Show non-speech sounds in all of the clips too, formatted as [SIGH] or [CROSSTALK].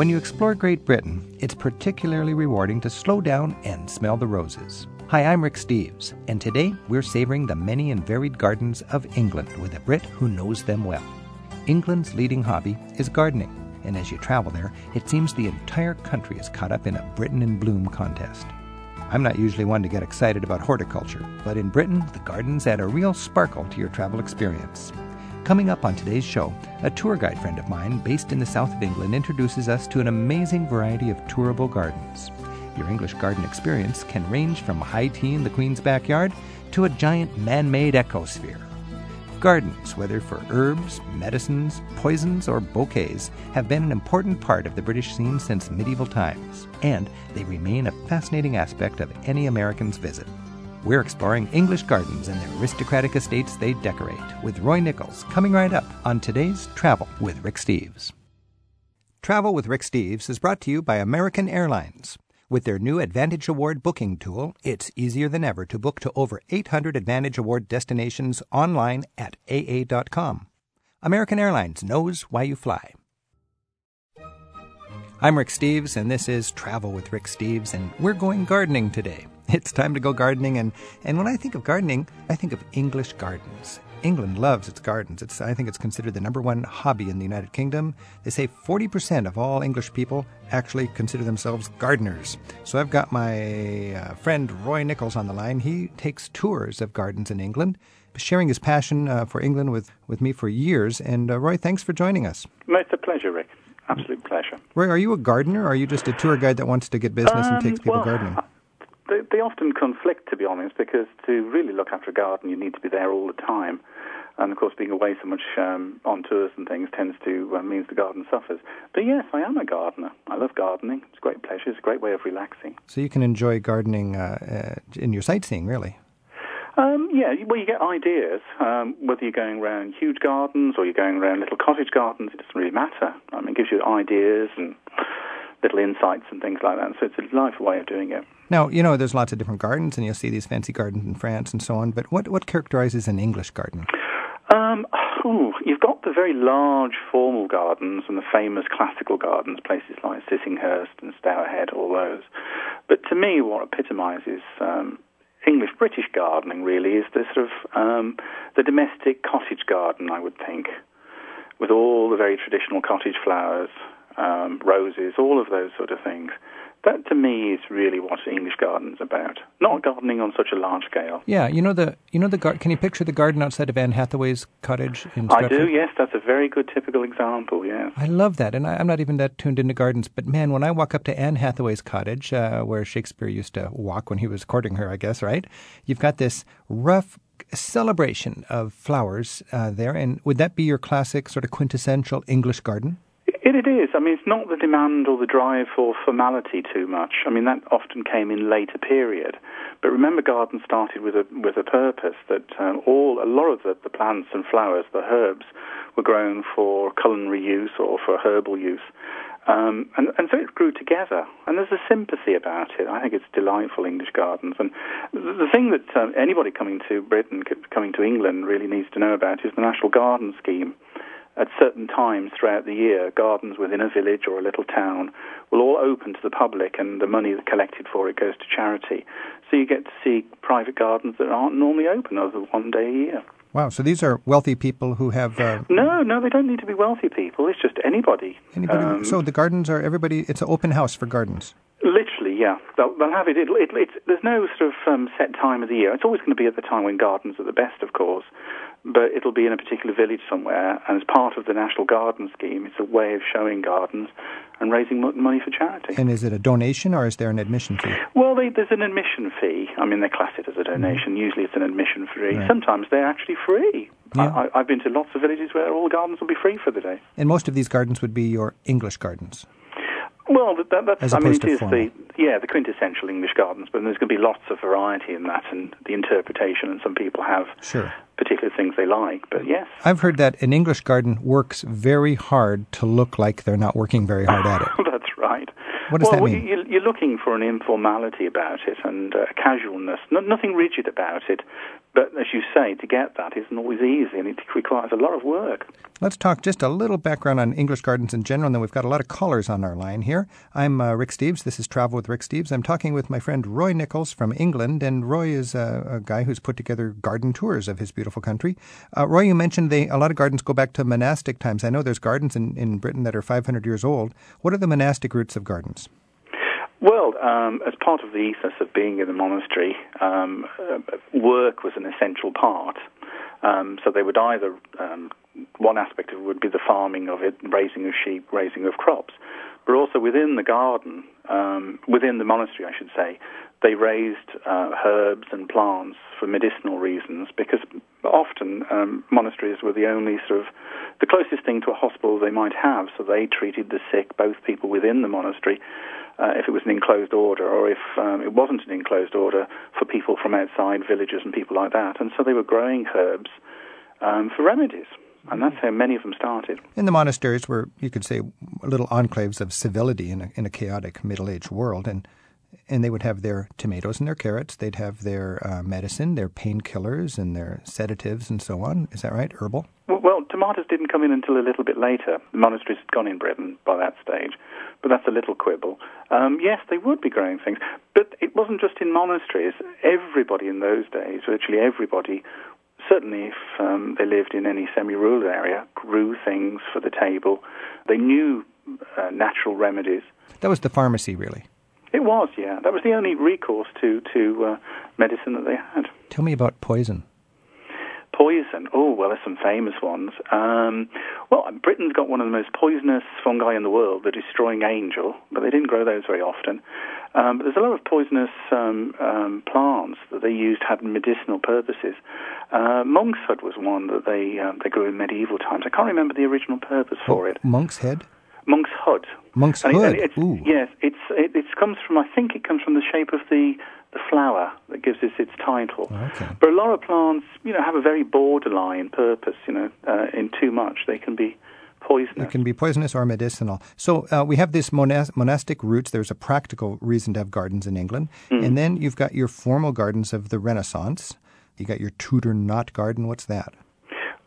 When you explore Great Britain, it's particularly rewarding to slow down and smell the roses. Hi, I'm Rick Steves, and today we're savoring the many and varied gardens of England with a Brit who knows them well. England's leading hobby is gardening, and as you travel there, it seems the entire country is caught up in a Britain in Bloom contest. I'm not usually one to get excited about horticulture, but in Britain, the gardens add a real sparkle to your travel experience. Coming up on today's show, a tour guide friend of mine based in the south of England introduces us to an amazing variety of tourable gardens. Your English garden experience can range from high tea in the Queen's backyard to a giant man made ecosphere. Gardens, whether for herbs, medicines, poisons, or bouquets, have been an important part of the British scene since medieval times, and they remain a fascinating aspect of any American's visit. We're exploring English gardens and the aristocratic estates they decorate with Roy Nichols coming right up on today's Travel with Rick Steves. Travel with Rick Steves is brought to you by American Airlines. With their new Advantage Award booking tool, it's easier than ever to book to over 800 Advantage Award destinations online at AA.com. American Airlines knows why you fly. I'm Rick Steves, and this is Travel with Rick Steves, and we're going gardening today. [LAUGHS] It's time to go gardening, and, and when I think of gardening, I think of English gardens. England loves its gardens. It's, I think it's considered the number one hobby in the United Kingdom. They say 40% of all English people actually consider themselves gardeners. So I've got my uh, friend Roy Nichols on the line. He takes tours of gardens in England, sharing his passion uh, for England with, with me for years. And uh, Roy, thanks for joining us. It's a pleasure, Rick. Absolute pleasure. Roy, are you a gardener or are you just a tour guide that wants to get business um, and takes people well, gardening? They, they often conflict, to be honest, because to really look after a garden, you need to be there all the time. And of course, being away so much um, on tours and things tends to uh, means the garden suffers. But yes, I am a gardener. I love gardening. It's a great pleasure. It's a great way of relaxing. So you can enjoy gardening uh, uh, in your sightseeing, really. Um, yeah, well, you get ideas. Um, whether you're going around huge gardens or you're going around little cottage gardens, it doesn't really matter. I mean, it gives you ideas and little insights and things like that. So it's a delightful way of doing it. Now, you know, there's lots of different gardens, and you'll see these fancy gardens in France and so on. But what, what characterizes an English garden? Um, ooh, you've got the very large formal gardens and the famous classical gardens, places like Sissinghurst and Stourhead, all those. But to me, what epitomizes um, English British gardening really is the sort of um, the domestic cottage garden, I would think, with all the very traditional cottage flowers, um, roses, all of those sort of things. That to me is really what English garden's about. Not gardening on such a large scale. Yeah, you know the you know the gar- can you picture the garden outside of Anne Hathaway's cottage in Stratford? I do. Yes, that's a very good typical example. Yes. I love that, and I, am not even that tuned into gardens. But man, when I walk up to Anne Hathaway's cottage, uh, where Shakespeare used to walk when he was courting her, I guess, right? You've got this rough celebration of flowers uh, there, and would that be your classic sort of quintessential English garden? It, is. I mean, it's not the demand or the drive for formality too much. I mean, that often came in later period. But remember, gardens started with a with a purpose that um, all a lot of the, the plants and flowers, the herbs, were grown for culinary use or for herbal use. Um, and, and so it grew together, and there's a sympathy about it. I think it's delightful English gardens, and the thing that um, anybody coming to Britain, coming to England, really needs to know about is the National Garden Scheme at certain times throughout the year, gardens within a village or a little town will all open to the public, and the money that's collected for it goes to charity. So you get to see private gardens that aren't normally open other than one day a year. Wow, so these are wealthy people who have. Uh, no, no, they don't need to be wealthy people. It's just anybody. Anybody. Um, so the gardens are everybody. It's an open house for gardens. Literally, yeah. They'll, they'll have it. It, it, it. There's no sort of um, set time of the year. It's always going to be at the time when gardens are the best, of course but it'll be in a particular village somewhere. And as part of the National Garden Scheme, it's a way of showing gardens and raising money for charity. And is it a donation or is there an admission fee? Well, they, there's an admission fee. I mean, they class it as a donation. Mm-hmm. Usually it's an admission fee. Right. Sometimes they're actually free. Yeah. I, have been to lots of villages where all the gardens will be free for the day. And most of these gardens would be your English gardens? Well, that, that's, As I mean, it is the yeah the quintessential English gardens, but there's going to be lots of variety in that and the interpretation, and some people have sure. particular things they like. But yes, I've heard that an English garden works very hard to look like they're not working very hard at it. [LAUGHS] that's right. What does well, that mean? You're looking for an informality about it and uh, a casualness, no, nothing rigid about it, But as you say, to get that isn't always easy and it requires a lot of work. Let's talk just a little background on English gardens in general, and then we've got a lot of callers on our line here. I'm uh, Rick Steves. This is Travel with Rick Steves. I'm talking with my friend Roy Nichols from England, and Roy is a, a guy who's put together garden tours of his beautiful country. Uh, Roy, you mentioned they, a lot of gardens go back to monastic times. I know there's gardens in, in Britain that are 500 years old. What are the monastic roots of gardens? Well, um, as part of the ethos of being in the monastery, um, uh, work was an essential part. Um, so they would either, um, one aspect of it would be the farming of it, raising of sheep, raising of crops, but also within the garden, um, within the monastery, I should say, they raised uh, herbs and plants for medicinal reasons because often um, monasteries were the only sort of the closest thing to a hospital they might have. So they treated the sick, both people within the monastery uh, if it was an enclosed order, or if um, it wasn't an enclosed order for people from outside villages and people like that. And so they were growing herbs um, for remedies. And that's how many of them started. In the monasteries were, you could say, little enclaves of civility in a, in a chaotic Middle Age world. And and they would have their tomatoes and their carrots. They'd have their uh, medicine, their painkillers, and their sedatives, and so on. Is that right? Herbal. Well, well, tomatoes didn't come in until a little bit later. The monasteries had gone in Britain by that stage, but that's a little quibble. Um, yes, they would be growing things, but it wasn't just in monasteries. Everybody in those days, virtually everybody, certainly if um, they lived in any semi-rural area, grew things for the table. They knew uh, natural remedies. That was the pharmacy, really. It was, yeah. That was the only recourse to to uh, medicine that they had. Tell me about poison. Poison. Oh, well, there's some famous ones. Um, well, Britain's got one of the most poisonous fungi in the world, the destroying angel, but they didn't grow those very often. Um, but there's a lot of poisonous um, um, plants that they used had medicinal purposes. Uh, monkshood was one that they uh, they grew in medieval times. I can't remember the original purpose for oh, it. Monk's head. Monk's hood. Monk's hood. It, yes, it's it, it comes from. I think it comes from the shape of the the flower that gives it its title. Okay. But a lot of plants, you know, have a very borderline purpose. You know, uh, in too much, they can be poisonous. It can be poisonous or medicinal. So uh, we have this monas- monastic roots. There's a practical reason to have gardens in England, mm. and then you've got your formal gardens of the Renaissance. You got your Tudor knot garden. What's that?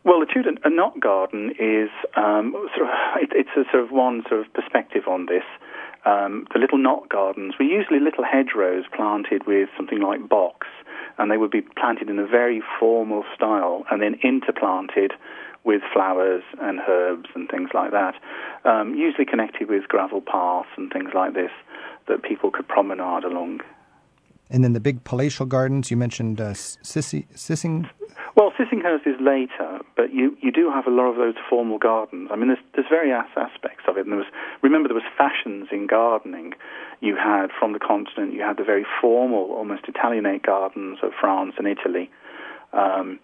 Well, the Tudor knot garden is um, sort of it, it's a sort of one sort of perspective on this. Um, the little knot gardens were usually little hedgerows planted with something like box, and they would be planted in a very formal style, and then interplanted with flowers and herbs and things like that. Um, usually connected with gravel paths and things like this that people could promenade along. And then the big palatial gardens you mentioned, uh, Sissy, Sissing. Well, Sissinghurst is later, but you, you do have a lot of those formal gardens. I mean, there's, there's various aspects of it. And there was, remember, there was fashions in gardening. You had, from the continent, you had the very formal, almost Italianate gardens of France and Italy. Um,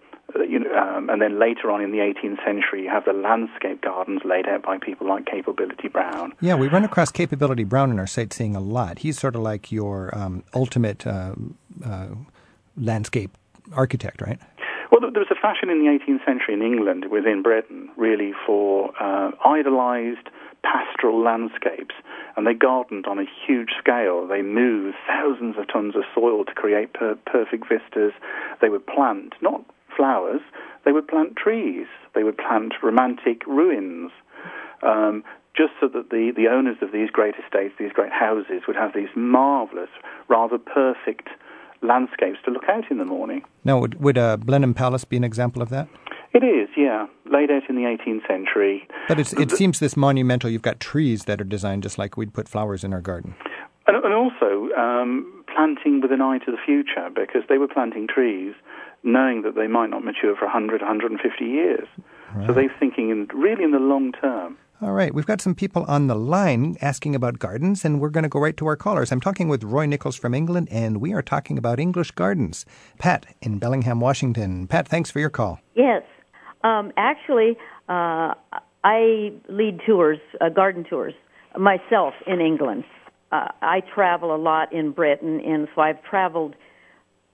you know, um, and then later on in the 18th century, you have the landscape gardens laid out by people like Capability Brown. Yeah, we run across Capability Brown in our sightseeing a lot. He's sort of like your um, ultimate uh, uh, landscape architect, right? Well, there was a fashion in the 18th century in England, within Britain, really for uh, idolized pastoral landscapes, and they gardened on a huge scale. They moved thousands of tons of soil to create per- perfect vistas. They would plant not flowers; they would plant trees. They would plant romantic ruins. Um, just so that the, the owners of these great estates, these great houses, would have these marvelous, rather perfect landscapes to look out in the morning. Now, would, would uh, Blenheim Palace be an example of that? It is, yeah, laid out in the 18th century. But it the, seems this monumental. You've got trees that are designed just like we'd put flowers in our garden, and, and also um, planting with an eye to the future because they were planting trees knowing that they might not mature for 100, 150 years. Right. So they're thinking in, really in the long term. All right, we've got some people on the line asking about gardens, and we're going to go right to our callers. I'm talking with Roy Nichols from England, and we are talking about English gardens. Pat in Bellingham, Washington. Pat, thanks for your call. Yes. Um, actually, uh, I lead tours, uh, garden tours, myself in England. Uh, I travel a lot in Britain, and so I've traveled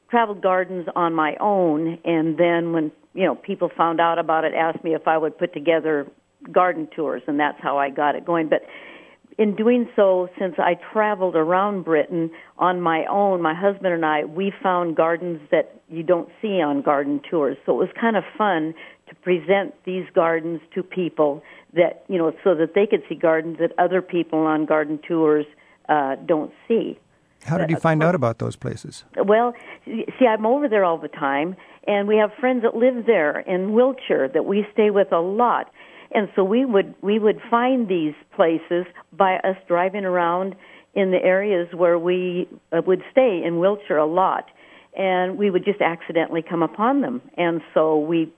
traveled gardens on my own. And then when you know people found out about it, asked me if I would put together garden tours, and that's how I got it going. But in doing so, since I traveled around Britain on my own, my husband and I, we found gardens that you don't see on garden tours. So it was kind of fun to present these gardens to people that, you know, so that they could see gardens that other people on garden tours uh, don't see. How did you find out about those places? Well, see, I'm over there all the time, and we have friends that live there in Wiltshire that we stay with a lot. And so we would we would find these places by us driving around in the areas where we uh, would stay in Wiltshire a lot, and we would just accidentally come upon them. And so we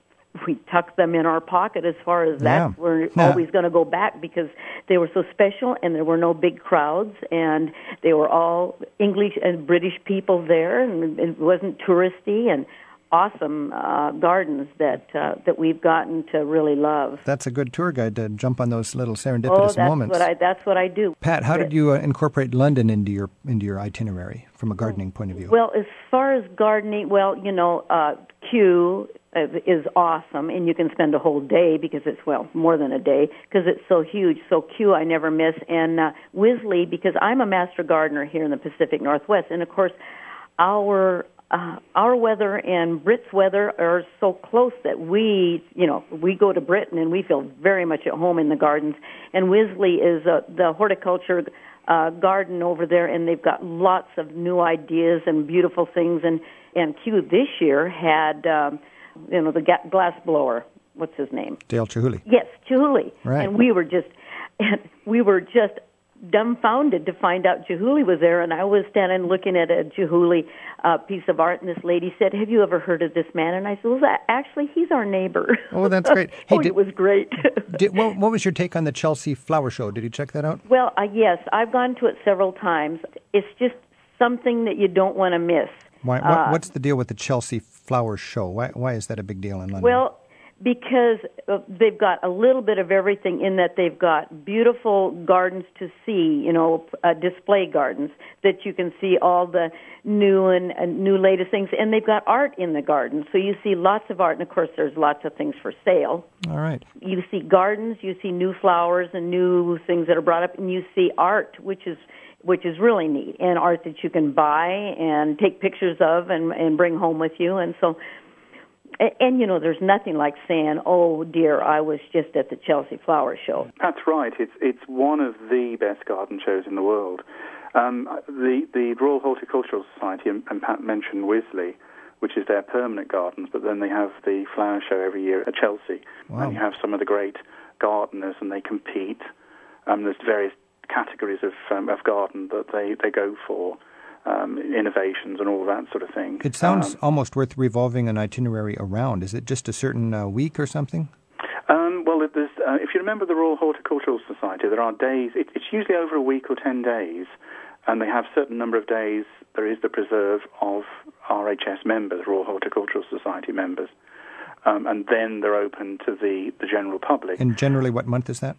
we tucked them in our pocket as far as that Yeah. we're Yeah. always going to go back because they were so special and there were no big crowds and they were all English and British people there and it wasn't touristy and awesome uh, gardens that uh, that we've gotten to really love. That's a good tour guide to jump on those little serendipitous Oh, that's moments. what I that's what I do. Pat, how did you uh, incorporate London into your into your itinerary from a gardening point of view? Well, as far as gardening, well, you know, uh, Kew is awesome, and you can spend a whole day because it's well more than a day because it's so huge. So Kew, I never miss, and uh, Wisley because I'm a master gardener here in the Pacific Northwest, and of course, our uh, our weather and Brit's weather are so close that we, you know, we go to Britain and we feel very much at home in the gardens. And Wisley is uh, the horticulture uh, garden over there, and they've got lots of new ideas and beautiful things. And and Kew this year had, um, you know, the ga- glass blower. What's his name? Dale Chihuly. Yes, Chihuly. Right. And we were just, and we were just dumbfounded to find out Chihuly was there. And I was standing looking at a Chihuly uh, piece of art, and this lady said, "Have you ever heard of this man?" And I said, "Well, that- actually, he's our neighbor." Oh, that's great. [LAUGHS] Hey, oh, did- it was great. [LAUGHS] Did, what, what was your take on the Chelsea Flower Show? Did you check that out? well, uh, yes, I've gone to it several times. It's just something that you don't want to miss. Why, Uh, what's the deal with the Chelsea Flower Show? Why, why is that a big deal in London? Well, because uh, they've got a little bit of everything in that they've got beautiful gardens to see, you know, uh, display gardens that you can see all the new and uh, new latest things, and they've got art in the garden, so you see lots of art, and of course there's lots of things for sale. all right. You see gardens, you see new flowers and new things that are brought up, and you see art, which is which is really neat, and art that you can buy and take pictures of and and bring home with you, and so and, and you know, there's nothing like saying, "Oh dear, I was just at the Chelsea Flower Show." That's right. It's it's one of the best garden shows in the world. Um, the the Royal Horticultural Society and, and Pat mentioned Wisley, which is their permanent gardens, but then they have the flower show every year at Chelsea, Wow. and you have some of the great gardeners, and they compete. Um, there's various categories of um, of garden that they they go for. Um, innovations and all that sort of thing. It sounds Um, almost worth revolving an itinerary around. Is it just a certain uh, week or something? Um, well, it- uh, if you remember the Royal Horticultural Society, there are days. It, it's usually over a week or ten days, and they have a certain number of days. There is the preserve of RHS members, Royal Horticultural Society members, um, and then they're open to the, the general public. And generally, what month is that?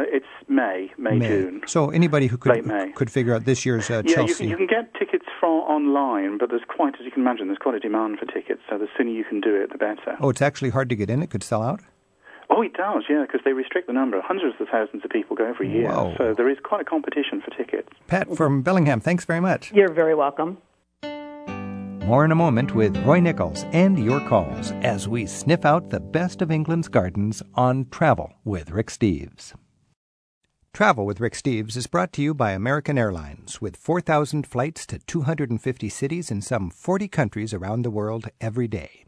Uh, it's May, May, June. So anybody who could May. could figure out this year's uh, Yeah, you Chelsea. can, you can get tickets from online, but there's quite, as you can imagine, there's quite a demand for tickets. So the sooner you can do it, the better. Oh, it's actually hard to get in. It could sell out. Oh, it does, yeah, because they restrict the number. Hundreds of thousands of people go every year. Whoa. So there is quite a competition for tickets. Pat from Bellingham, thanks very much. You're very welcome. More in a moment with Roy Nichols and your calls as we sniff out the best of England's gardens on Travel with Rick Steves. Travel with Rick Steves is brought to you by American Airlines with 4,000 flights to 250 cities in some 40 countries around the world every day.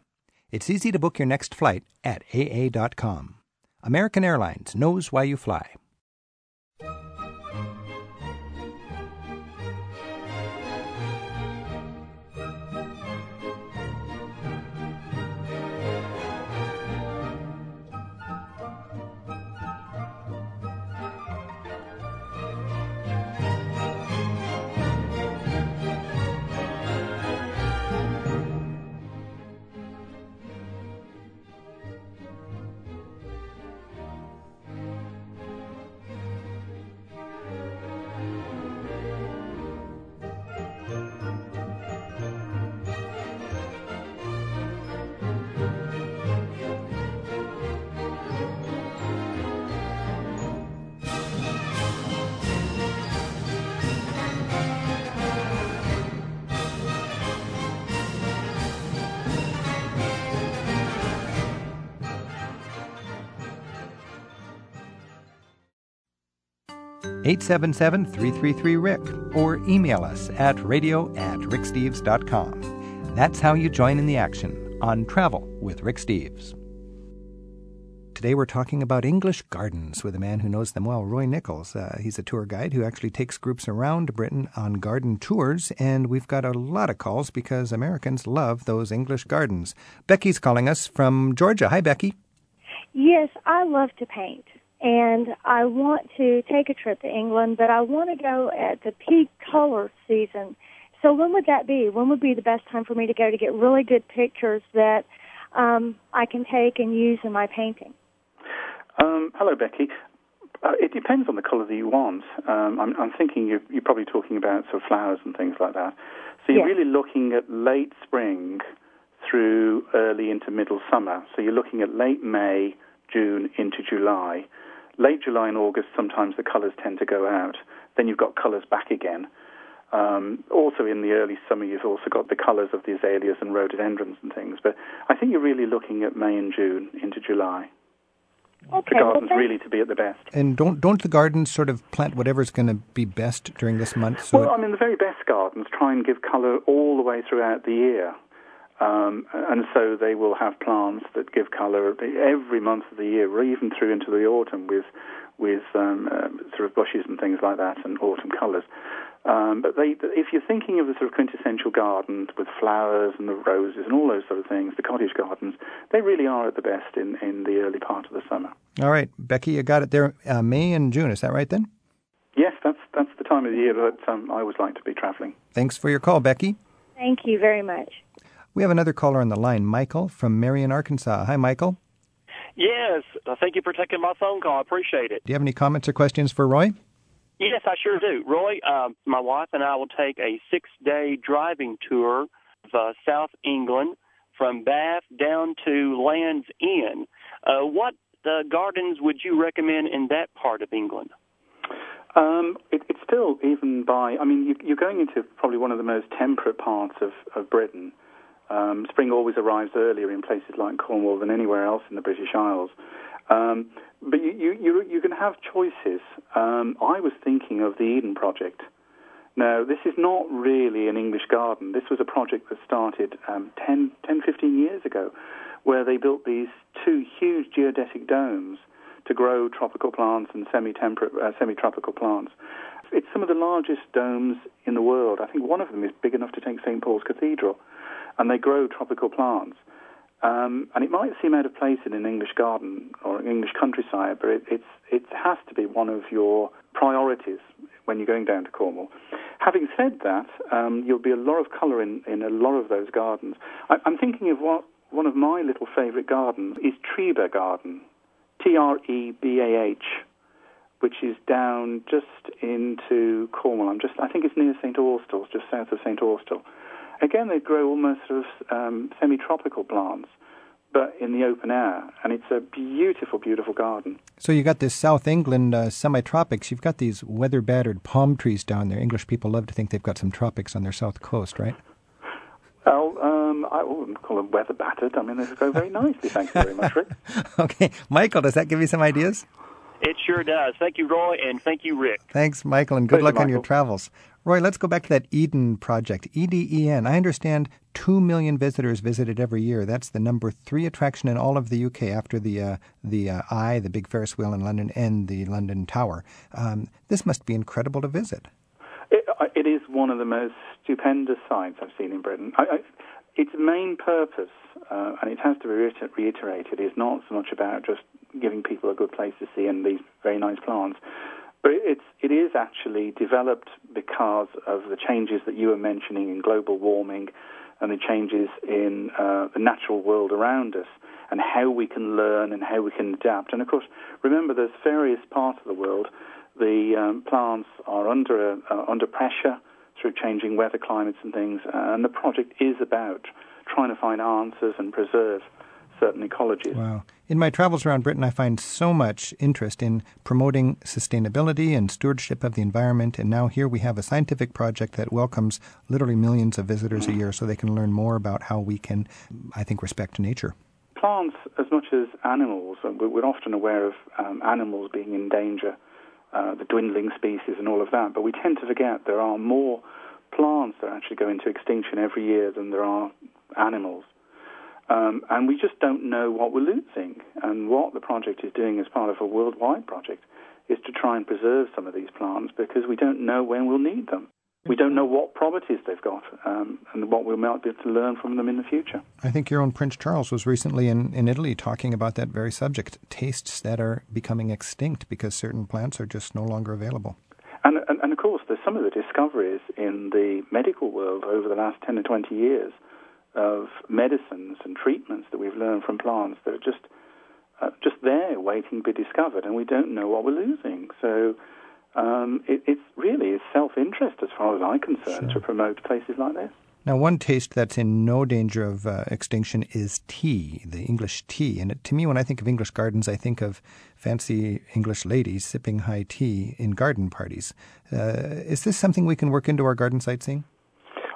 It's easy to book your next flight at AA.com. American Airlines knows why you fly. 877 333 Rick or email us at radio at ricksteves.com. That's how you join in the action on Travel with Rick Steves. Today we're talking about English gardens with a man who knows them well, Roy Nichols. Uh, he's a tour guide who actually takes groups around Britain on garden tours, and we've got a lot of calls because Americans love those English gardens. Becky's calling us from Georgia. Hi, Becky. Yes, I love to paint, and I want to take a trip to England, but I want to go at the peak color season. So when would that be? When would be the best time for me to go to get really good pictures that um, I can take and use in my painting? Um, hello, Becky. Uh, it depends on the colour that you want. Um, I'm, I'm, thinking you're, you're, probably talking about sort of flowers and things like that. So you're yes. really looking at late spring through early into middle summer. So you're looking at late May, June into July. Late July and August, sometimes the colours tend to go out. Then you've got colours back again. Um, also, in the early summer, you've also got the colours of the azaleas and rhododendrons and things. But I think you're really looking at May and June into July. Okay, the gardens well, really to be at the best. And don't don't the gardens sort of plant whatever's going to be best during this month? So well, I mean, the very best gardens try and give colour all the way throughout the year. Um, and so they will have plants that give colour every month of the year, or even through into the autumn with with um, uh, sort of bushes and things like that, and autumn colours. Um, but they, if you're thinking of the sort of quintessential garden with flowers and the roses and all those sort of things, the cottage gardens, they really are at the best in, in the early part of the summer. All right, Becky, you got it there. Uh, May and June, is that right then? Yes, that's that's the time of the year that um, I always like to be traveling. Thanks for your call, Becky. Thank you very much. We have another caller on the line, Michael from Marion, Arkansas. Hi, Michael. Yes, uh, thank you for taking my phone call. I appreciate it. Do you have any comments or questions for Roy? Yes, I sure do. Roy, um, my wife and I will take a six day driving tour of uh, South England from Bath down to Land's End. Uh, what uh, gardens would you recommend in that part of England? Um, it, it's still even by. I mean, you, are going into probably one of the most temperate parts of, of Britain. Um, spring always arrives earlier in places like Cornwall than anywhere else in the British Isles. Um, but you, you, you, you can have choices. Um, I was thinking of the Eden Project. Now, this is not really an English garden. This was a project that started um, 10, 10, 15 years ago, where they built these two huge geodetic domes to grow tropical plants and semi-temperate, uh, semi-tropical plants. It's some of the largest domes in the world. I think one of them is big enough to take St. Paul's Cathedral, and they grow tropical plants. Um, and it might seem out of place in an English garden or an English countryside, but it, it has to be one of your priorities when you're going down to Cornwall. Having said that, um, you'll be a lot of colour in, in a lot of those gardens. I, am thinking of what one of my little favourite gardens is Trebah Garden, T-R-E-B-A-H, which is down just into Cornwall. I'm just, I think it's near St Austell, just south of St Austell. Again, they grow almost sort of um, semi-tropical plants, but in the open air, and it's a beautiful, beautiful garden. So you got this South England uh, semi-tropics. You've got these weather-battered palm trees down there. English people love to think they've got some tropics on their south coast, right? Well, um, I wouldn't call them weather battered. I mean, they grow very nicely. Thank you very much, Rick. [LAUGHS] okay, Michael, does that give you some ideas? It sure does. Thank you, Roy, and thank you, Rick. Thanks, Michael, and good Pleasure, luck Michael. on your travels. Roy, let's go back to that Eden project, E D E N. I understand 2 million visitors visited every year. That's the number three attraction in all of the UK after the, uh, the uh, Eye, the big Ferris wheel in London, and the London Tower. Um, this must be incredible to visit. It, uh, it is one of the most stupendous sights I've seen in Britain. I, I, its main purpose, uh, and it has to be reiterated, is not so much about just giving people a good place to see and these very nice plants. But it's, it is actually developed because of the changes that you were mentioning in global warming and the changes in uh, the natural world around us and how we can learn and how we can adapt. And of course, remember, there's various parts of the world. The um, plants are under, uh, under pressure through changing weather climates and things, and the project is about trying to find answers and preserve certain ecologies. Wow. In my travels around Britain, I find so much interest in promoting sustainability and stewardship of the environment. And now here we have a scientific project that welcomes literally millions of visitors a year so they can learn more about how we can, I think, respect nature. Plants, as much as animals, we're often aware of um, animals being in danger uh, the dwindling species and all of that. But we tend to forget there are more plants that actually go into extinction every year than there are animals. Um, and we just don't know what we're losing. And what the project is doing as part of a worldwide project is to try and preserve some of these plants because we don't know when we'll need them. We don't know what properties they've got um, and what we might be able to learn from them in the future. I think your own Prince Charles was recently in, in Italy talking about that very subject tastes that are becoming extinct because certain plants are just no longer available. And, and, and of course, there's some of the discoveries in the medical world over the last 10 or 20 years of medicines and treatments that we've learned from plants that are just uh, just there waiting to be discovered, and we don't know what we're losing. So um, it, it's really self-interest, as far as I'm concerned, sure. to promote places like this. Now, one taste that's in no danger of uh, extinction is tea, the English tea. And it, to me, when I think of English gardens, I think of fancy English ladies sipping high tea in garden parties. Uh, is this something we can work into our garden sightseeing?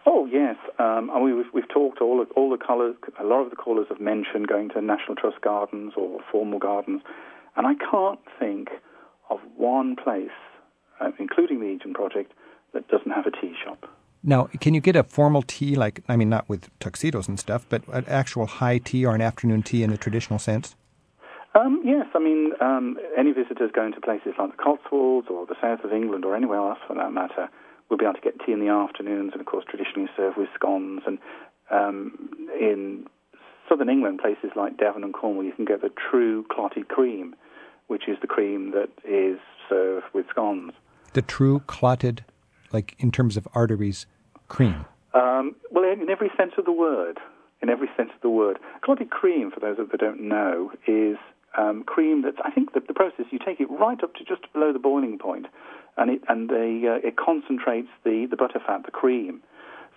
Oh yes, um, I mean, we've, we've talked all of, all the colours. A lot of the callers have mentioned going to National Trust gardens or formal gardens, and I can't think of one place, uh, including the Eden Project, that doesn't have a tea shop. Now, can you get a formal tea, like, I mean, not with tuxedos and stuff, but an actual high tea or an afternoon tea in the traditional sense? Um, yes, I mean, um, any visitors going to places like the Cotswolds or the south of England or anywhere else for that matter will be able to get tea in the afternoons and, of course, traditionally served with scones. And um, in southern England, places like Devon and Cornwall, you can get the true clotted cream, which is the cream that is served with scones. The true clotted, like in terms of arteries, cream? Um, well, in every sense of the word. In every sense of the word. Clotted cream, for those that don't know, is um, cream that's, I think, the, the process, you take it right up to just below the boiling point, and it, and they, uh, it concentrates the, the butterfat, the cream.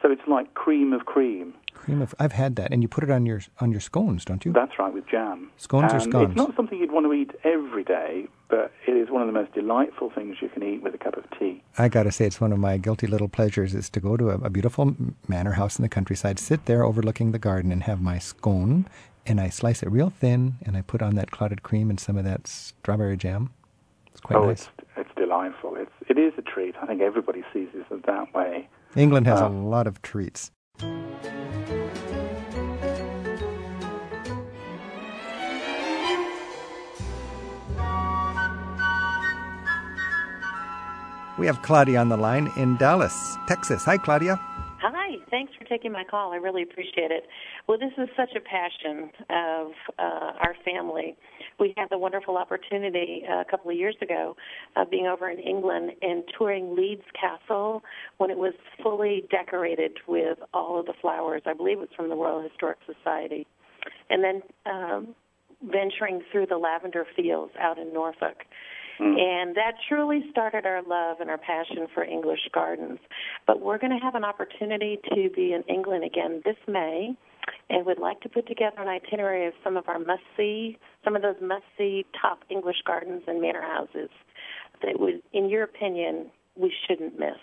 So it's like cream of cream. Cream of I've had that, and you put it on your on your scones, don't you? That's right, with jam. Scones and or scones? It's not something you'd want to eat every day, but it is one of the most delightful things you can eat with a cup of tea. I got to say, it's one of my guilty little pleasures is to go to a, a beautiful manor house in the countryside, sit there overlooking the garden, and have my scone, and I slice it real thin, and I put on that clotted cream and some of that strawberry jam. It's quite oh, nice. It's, it's delightful. It's it is a treat. I think everybody sees it that way. England has a um, lot of treats. We have Claudia on the line in Dallas, Texas. Hi, Claudia. Hi, thanks for taking my call. I really appreciate it. Well, this is such a passion of uh, our family. We had the wonderful opportunity uh, a couple of years ago of being over in England and touring Leeds Castle when it was fully decorated with all of the flowers. I believe it's from the Royal Historic Society. And then um, venturing through the lavender fields out in Norfolk Mm. And that truly started our love and our passion for English gardens. But we're going to have an opportunity to be in England again this May and would like to put together an itinerary of some of our must see, some of those must see top English gardens and manor houses that would, in your opinion, we shouldn't miss.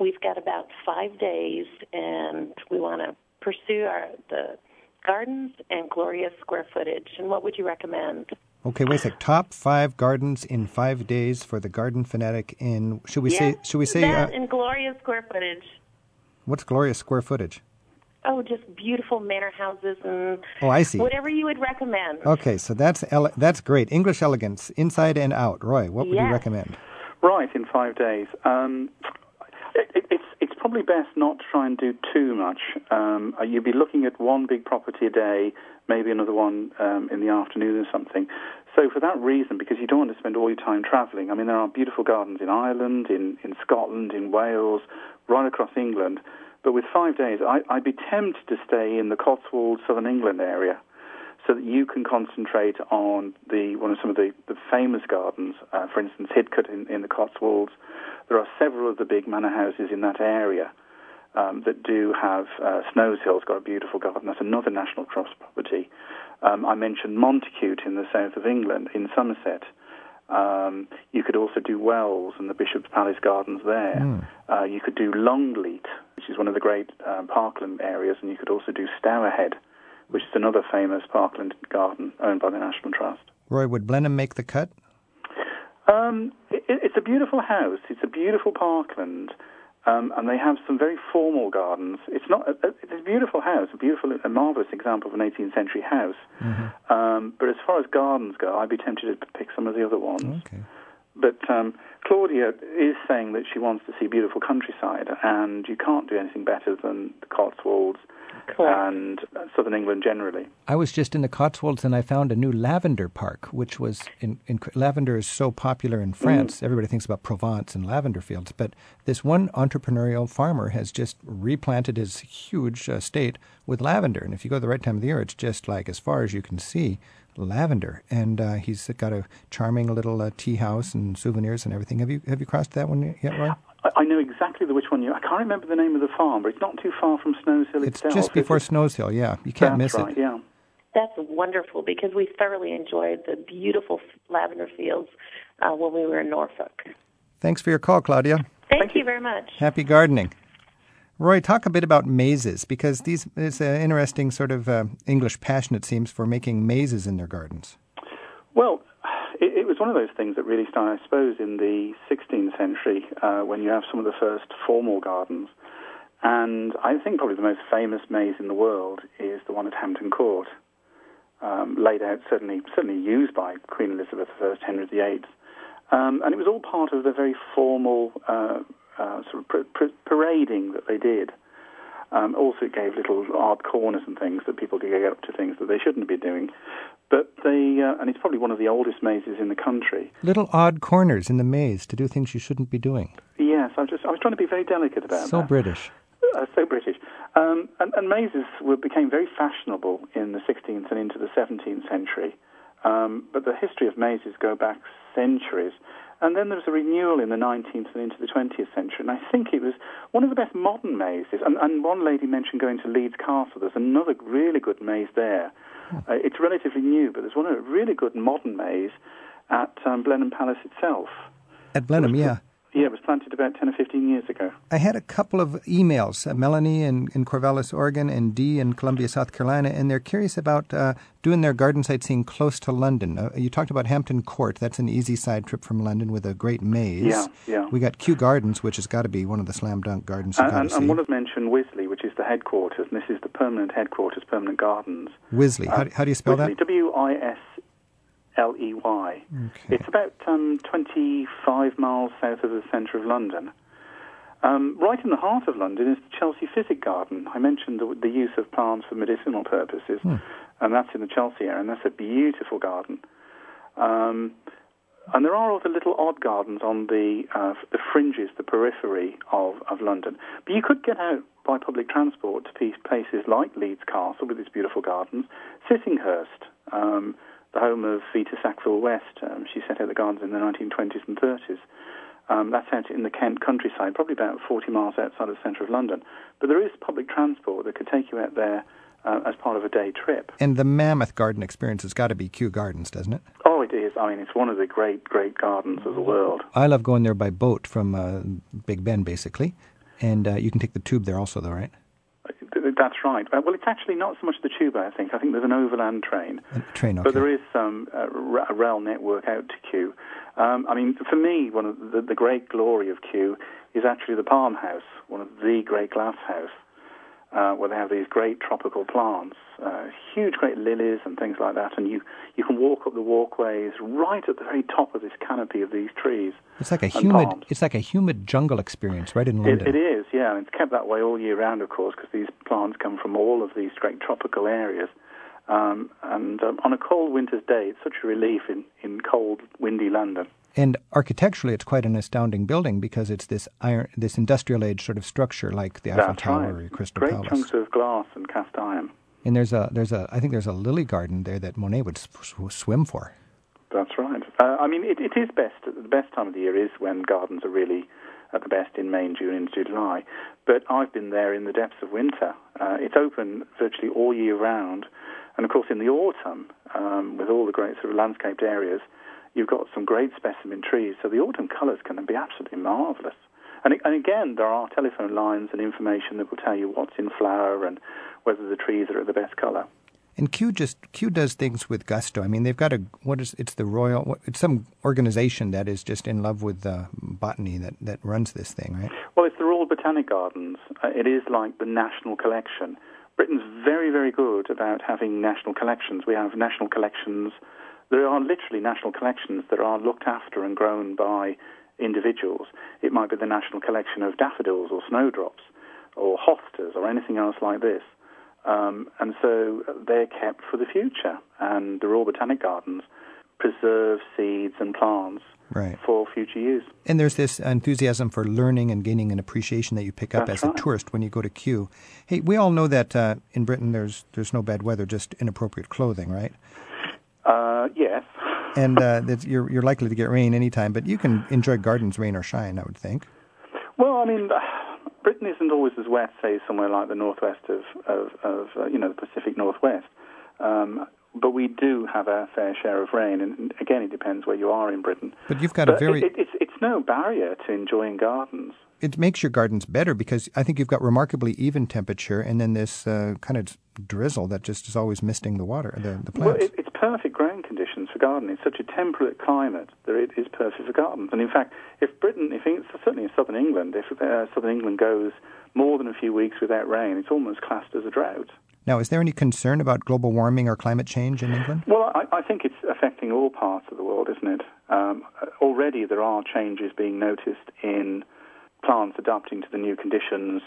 We've got about five days, and we want to pursue our the gardens and glorious square footage. And what would you recommend? Okay, wait a sec. Top five gardens in five days for the garden fanatic. In should we yes, say? Should we say? That uh, in glorious square footage. What's glorious square footage? Oh, just beautiful manor houses and oh, I see. Whatever you would recommend. Okay, so that's ele- that's great. English elegance, inside and out. Roy, what would yes. you recommend? Right, in five days. Um, it, it, it's it's probably best not to try and do too much. Um, uh, you'd be looking at one big property a day, maybe another one um, in the afternoon or something. So for that reason, because you don't want to spend all your time travelling, I mean, there are beautiful gardens in Ireland, in, in Scotland, in Wales, right across England. But with five days, I, I'd be tempted to stay in the Cotswold, southern England area, so that you can concentrate on the one of some of the, the famous gardens. Uh, for instance, Hidcote in, in the Cotswolds. There are several of the big manor houses in that area um, that do have uh, Snowshill's got a beautiful garden. That's another National Trust property. Um, I mentioned Montacute in the south of England, in Somerset. Um, you could also do Wells and the Bishop's Palace Gardens there. Mm. Uh, you could do Longleat, which is one of the great um, parkland areas, and you could also do Stourhead, which is another famous parkland garden owned by the National Trust. Roy, would Blenheim make the cut? Um, it, it's a beautiful house. It's a beautiful parkland. Um, and they have some very formal gardens. It's not. A, it's a beautiful house, a beautiful, a marvelous example of an 18th century house. Mm-hmm. Um, but as far as gardens go, I'd be tempted to pick some of the other ones. Okay. But um, Claudia is saying that she wants to see beautiful countryside, and you can't do anything better than the Cotswolds and southern England generally. I was just in the Cotswolds and I found a new lavender park, which was in, in lavender is so popular in France. Mm. Everybody thinks about Provence and lavender fields, but this one entrepreneurial farmer has just replanted his huge estate uh, with lavender. And if you go the right time of the year, it's just like as far as you can see, lavender. And uh, he's got a charming little uh, tea house and souvenirs and everything. Have you have you crossed that one yet, Roy? I, know exactly the which one you. I can't remember the name of the farm, but it's not too far from Snowshill it's itself. It's just before Snowshill. Yeah, you can't That's miss right, it. Yeah. That's wonderful because we thoroughly enjoyed the beautiful lavender fields uh, when we were in Norfolk. Thanks for your call, Claudia. Thank, Thank you very much. Happy gardening. Roy, talk a bit about mazes because these is an interesting sort of uh, English passion, it seems, for making mazes in their gardens. Well, it, it, was one of those things that really started, I suppose, in the 16th century uh, when you have some of the first formal gardens. And I think probably the most famous maze in the world is the one at Hampton Court, um, laid out certainly certainly used by Queen Elizabeth I, Henry VIII, um, and it was all part of the very formal uh, uh, sort of pr- pr- parading that they did. Um, also, it gave little odd corners and things that people could get up to things that they shouldn't be doing. But they, uh, and it's probably one of the oldest mazes in the country. Little odd corners in the maze to do things you shouldn't be doing. Yes, I was just, I was trying to be very delicate about so that. So British. Uh, so British. Um, and, and, mazes were, became very fashionable in the 16th and into the 17th century. Um, but the history of mazes go back centuries. And then there was a renewal in the 19th and into the 20th century. And I think it was one of the best modern mazes. And, and one lady mentioned going to Leeds Castle. There's another really good maze there uh, it's relatively new, but there's one a really good modern maze at um, Blenheim Palace itself. At Blenheim, yeah. Yeah, it was planted about 10 or 15 years ago. I had a couple of emails, uh, Melanie in, in Corvallis, Oregon, and Dee in Columbia, South Carolina, and they're curious about uh, doing their garden sightseeing close to London. Uh, you talked about Hampton Court. That's an easy side trip from London with a great maze. Yeah, yeah. We got Kew Gardens, which has got to be one of the slam dunk gardens you've and, and, and one have mentioned Wisley, which is the headquarters, and this is the permanent headquarters, Permanent Gardens. Wisley. how, how, do you spell Wisley, that? W I S L E Y. Okay. It's about um, 25 miles south of the centre of London. Um, right in the heart of London is the Chelsea Physic Garden. I mentioned the, the use of plants for medicinal purposes, hmm. and that's in the Chelsea area, and that's a beautiful garden. Um, and there are other little odd gardens on the uh, the fringes, the periphery of, of London. But you could get out by public transport to places like Leeds Castle with its beautiful gardens, Sissinghurst, um, the home of Vita Sackville West. Um, she set out the gardens in the 1920s and 30s. Um, that's out in the Kent countryside, probably about 40 miles outside of the centre of London. But there is public transport that could take you out there uh, as part of a day trip. And the mammoth garden experience has got to be Kew Gardens, doesn't it? Oh, it is. I mean, it's one of the great, great gardens of the world. I love going there by boat from uh, Big Ben, basically. And uh, you can take the tube there also, though, right? That's right. Uh, well, it's actually not so much the tube, I think. I think there's an overland train. A train, okay. But there is some uh, a rail network out to Kew. Um, I mean, for me, one of the, the great glory of Kew is actually the Palm House, one of the great glass house uh, where they have these great tropical plants, uh, huge great lilies and things like that, and you, you can walk up the walkways right at the very top of this canopy of these trees. It's like a humid, palms. it's like a humid jungle experience right in London. It, it is, yeah, and it's kept that way all year round, of course, because these plants come from all of these great tropical areas. Um, and um, on a cold winter's day, it's such a relief in, in cold, windy London. And architecturally, it's quite an astounding building because it's this iron, this industrial age sort of structure, like the Eiffel Tower right. or Crystal Great Palace. Great chunks of glass and cast iron. And there's a there's a I think there's a lily garden there that Monet would sw- swim for. That's right. Uh, I mean, it, it is best. The best time of the year is when gardens are really at the best in May, June, and July. But I've been there in the depths of winter. Uh, it's open virtually all year round, and of course in the autumn, um, with all the great sort of landscaped areas, you've got some great specimen trees. So the autumn colours can be absolutely marvellous. And, and again, there are telephone lines and information that will tell you what's in flower and whether the trees are at the best colour. And Kew just Kew does things with gusto. I mean, they've got a what is it's the Royal what, it's some organization that is just in love with uh, botany that that runs this thing, right? Well, it's the Royal Botanic Gardens. Uh, it is like the national collection. Britain's very very good about having national collections. We have national collections. There are literally national collections that are looked after and grown by individuals. It might be the national collection of daffodils or snowdrops or hostas or anything else like this. Um, and so they're kept for the future. And the Royal Botanic Gardens preserve seeds and plants right. for future use. And there's this enthusiasm for learning and gaining an appreciation that you pick up That's as right. a tourist when you go to Kew. Hey, we all know that uh, in Britain there's there's no bad weather, just inappropriate clothing, right? Uh, yes. [LAUGHS] And uh, you're you're likely to get rain anytime, but you can enjoy gardens, rain or shine. I would think. Well, I mean, [SIGHS] Britain isn't always as wet, say, somewhere like the northwest of, of, of uh, you know, the Pacific Northwest. Um, but we do have our fair share of rain, and again, it depends where you are in Britain. But you've got a very it, it, it's it's no barrier to enjoying gardens. it makes your gardens better because I think you've got remarkably even temperature, and then this uh, kind of drizzle that just is always misting the water, the, the Well, plants. it, it's perfect growing conditions for gardening. It's such a temperate climate that it is perfect for gardens. And in fact, if Britain, if it's certainly in southern England, if uh, southern England goes more than a few weeks without rain, it's almost classed as a drought. now, is there any concern about global warming or climate change in England? Well, I, I think it's affecting all parts of the world, isn't it? Um, already there are changes being noticed in plants adapting to the new conditions.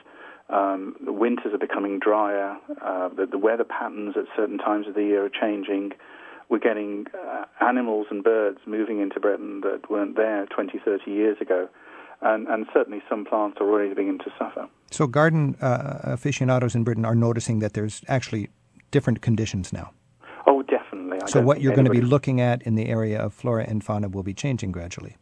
Um, the winters are becoming drier. Uh, the, the weather patterns at certain times of the year are changing. We're getting uh, animals and birds moving into Britain that weren't there 20, 30 years ago. And, and certainly some plants are already beginning to suffer. So, garden uh, aficionados in Britain are noticing that there's actually different conditions now. Oh, definitely. I So, what you're going to be looking at in the area of flora and fauna will be changing gradually.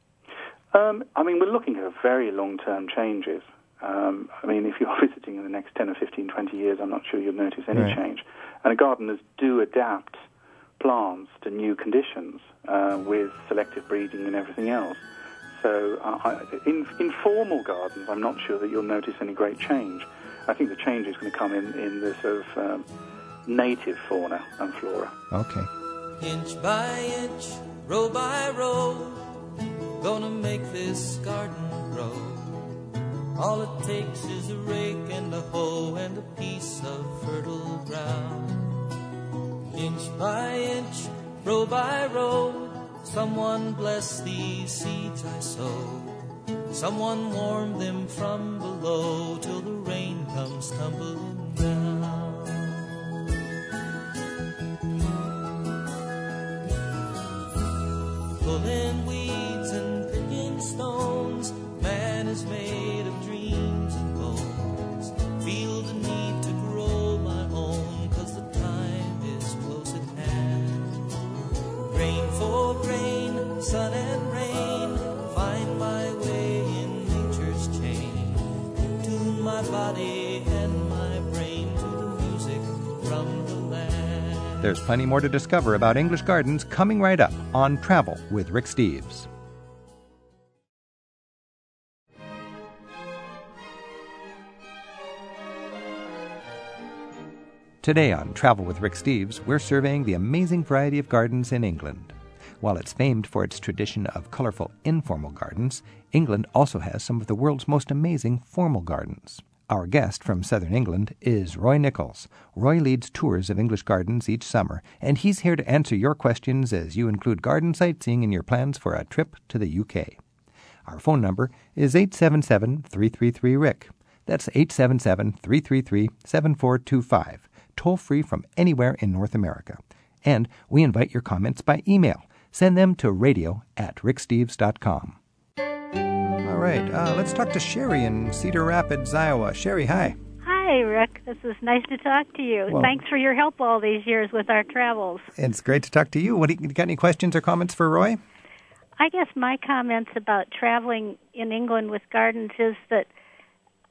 Um, I mean, we're looking at very long-term changes. Um, I mean, if you're [LAUGHS] visiting in the next 10 or 15, 20 years, I'm not sure you'll notice any Right. change. And gardeners do adapt plants to new conditions uh, with selective breeding and everything else. So, uh, I, in informal gardens, I'm not sure that you'll notice any great change. I think the change is going to come in, in the sort of um, native fauna and flora. Okay. Inch by inch, row by row, gonna make this garden grow. All it takes is a rake and a hoe and a piece of fertile ground. Inch by inch, row by row, someone bless these seeds I sow. Someone warm them from below till the rain comes tumbling down. Pulling weeds There's plenty more to discover about English gardens coming right up on Travel with Rick Steves. Today on Travel with Rick Steves, we're surveying the amazing variety of gardens in England. While it's famed for its tradition of colorful informal gardens, England also has some of the world's most amazing formal gardens. Our guest from southern England is Roy Nichols. Roy leads tours of English gardens each summer, and he's here to answer your questions as you include garden sightseeing in your plans for a trip to the UK. Our phone number is 877 333 Rick. That's 877 333 7425, toll free from anywhere in North America. And we invite your comments by email. Send them to radio at ricksteves.com. All right, uh, let's talk to Sherry in Cedar Rapids, Iowa. Sherry, hi. Hi, Rick. This is nice to talk to you. Well- Thanks for your help all these years with our travels. It's great to talk to you. What do you got any questions or comments for Roy? I guess my comments about traveling in England with gardens is that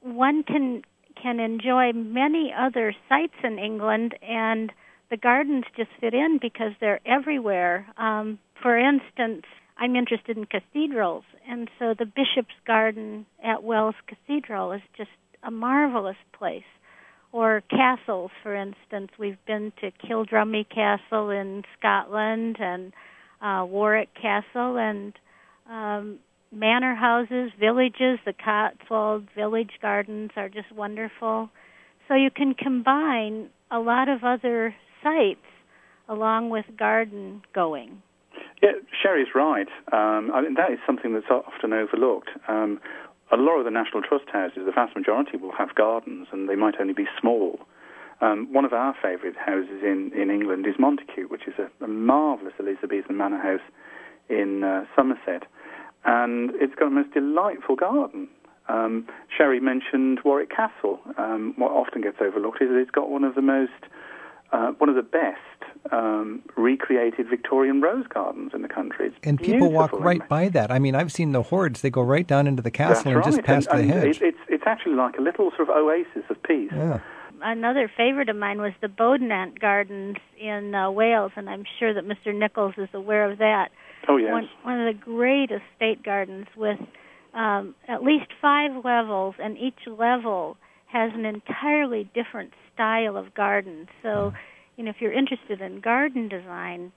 one can can enjoy many other sites in England and the gardens just fit in because they're everywhere. Um, for instance, I'm interested in cathedrals, and so the Bishop's Garden at Wells Cathedral is just a marvelous place. or castles, for instance. We've been to Kildrummy Castle in Scotland and uh, Warwick Castle and um, manor houses, villages. The Cotswold Village Gardens are just wonderful. So you can combine a lot of other sites along with garden going. Sherry's right. Um, I mean, that is something that's often overlooked. Um, a lot of the National Trust houses, the vast majority, will have gardens, and they might only be small. Um, one of our favourite houses in, in England is Montacute, which is a, a marvellous Elizabethan manor house in uh, Somerset. And it's got a most delightful garden. Um, Sherry mentioned Warwick Castle. Um, what often gets overlooked is that it's got one of the most, uh, one of the best um, recreated Victorian rose gardens in the country. It's and people walk beautiful. right by that. I mean, I've seen the hordes. They go right down into the castle That's and right. just past and, the and hedge. It, it's, it's actually like a little sort of oasis of peace. yeah. Another favorite of mine was the Bodnant Gardens in uh, Wales, and I'm sure that Mr. Nichols is aware of that. Oh, yes. One, one of the great estate gardens with um, at least five levels, and each level has an entirely different style of garden. So, you know, if you're interested in garden design,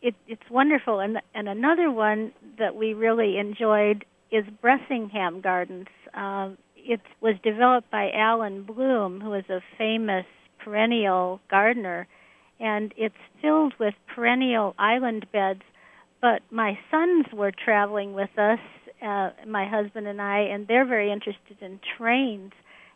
it, it's wonderful. And and another one that we really enjoyed is Bressingham Gardens. Um, it was developed by Alan Bloom, who is a famous perennial gardener, and it's filled with perennial island beds. But my sons were traveling with us, uh, my husband and I, and they're very interested in trains.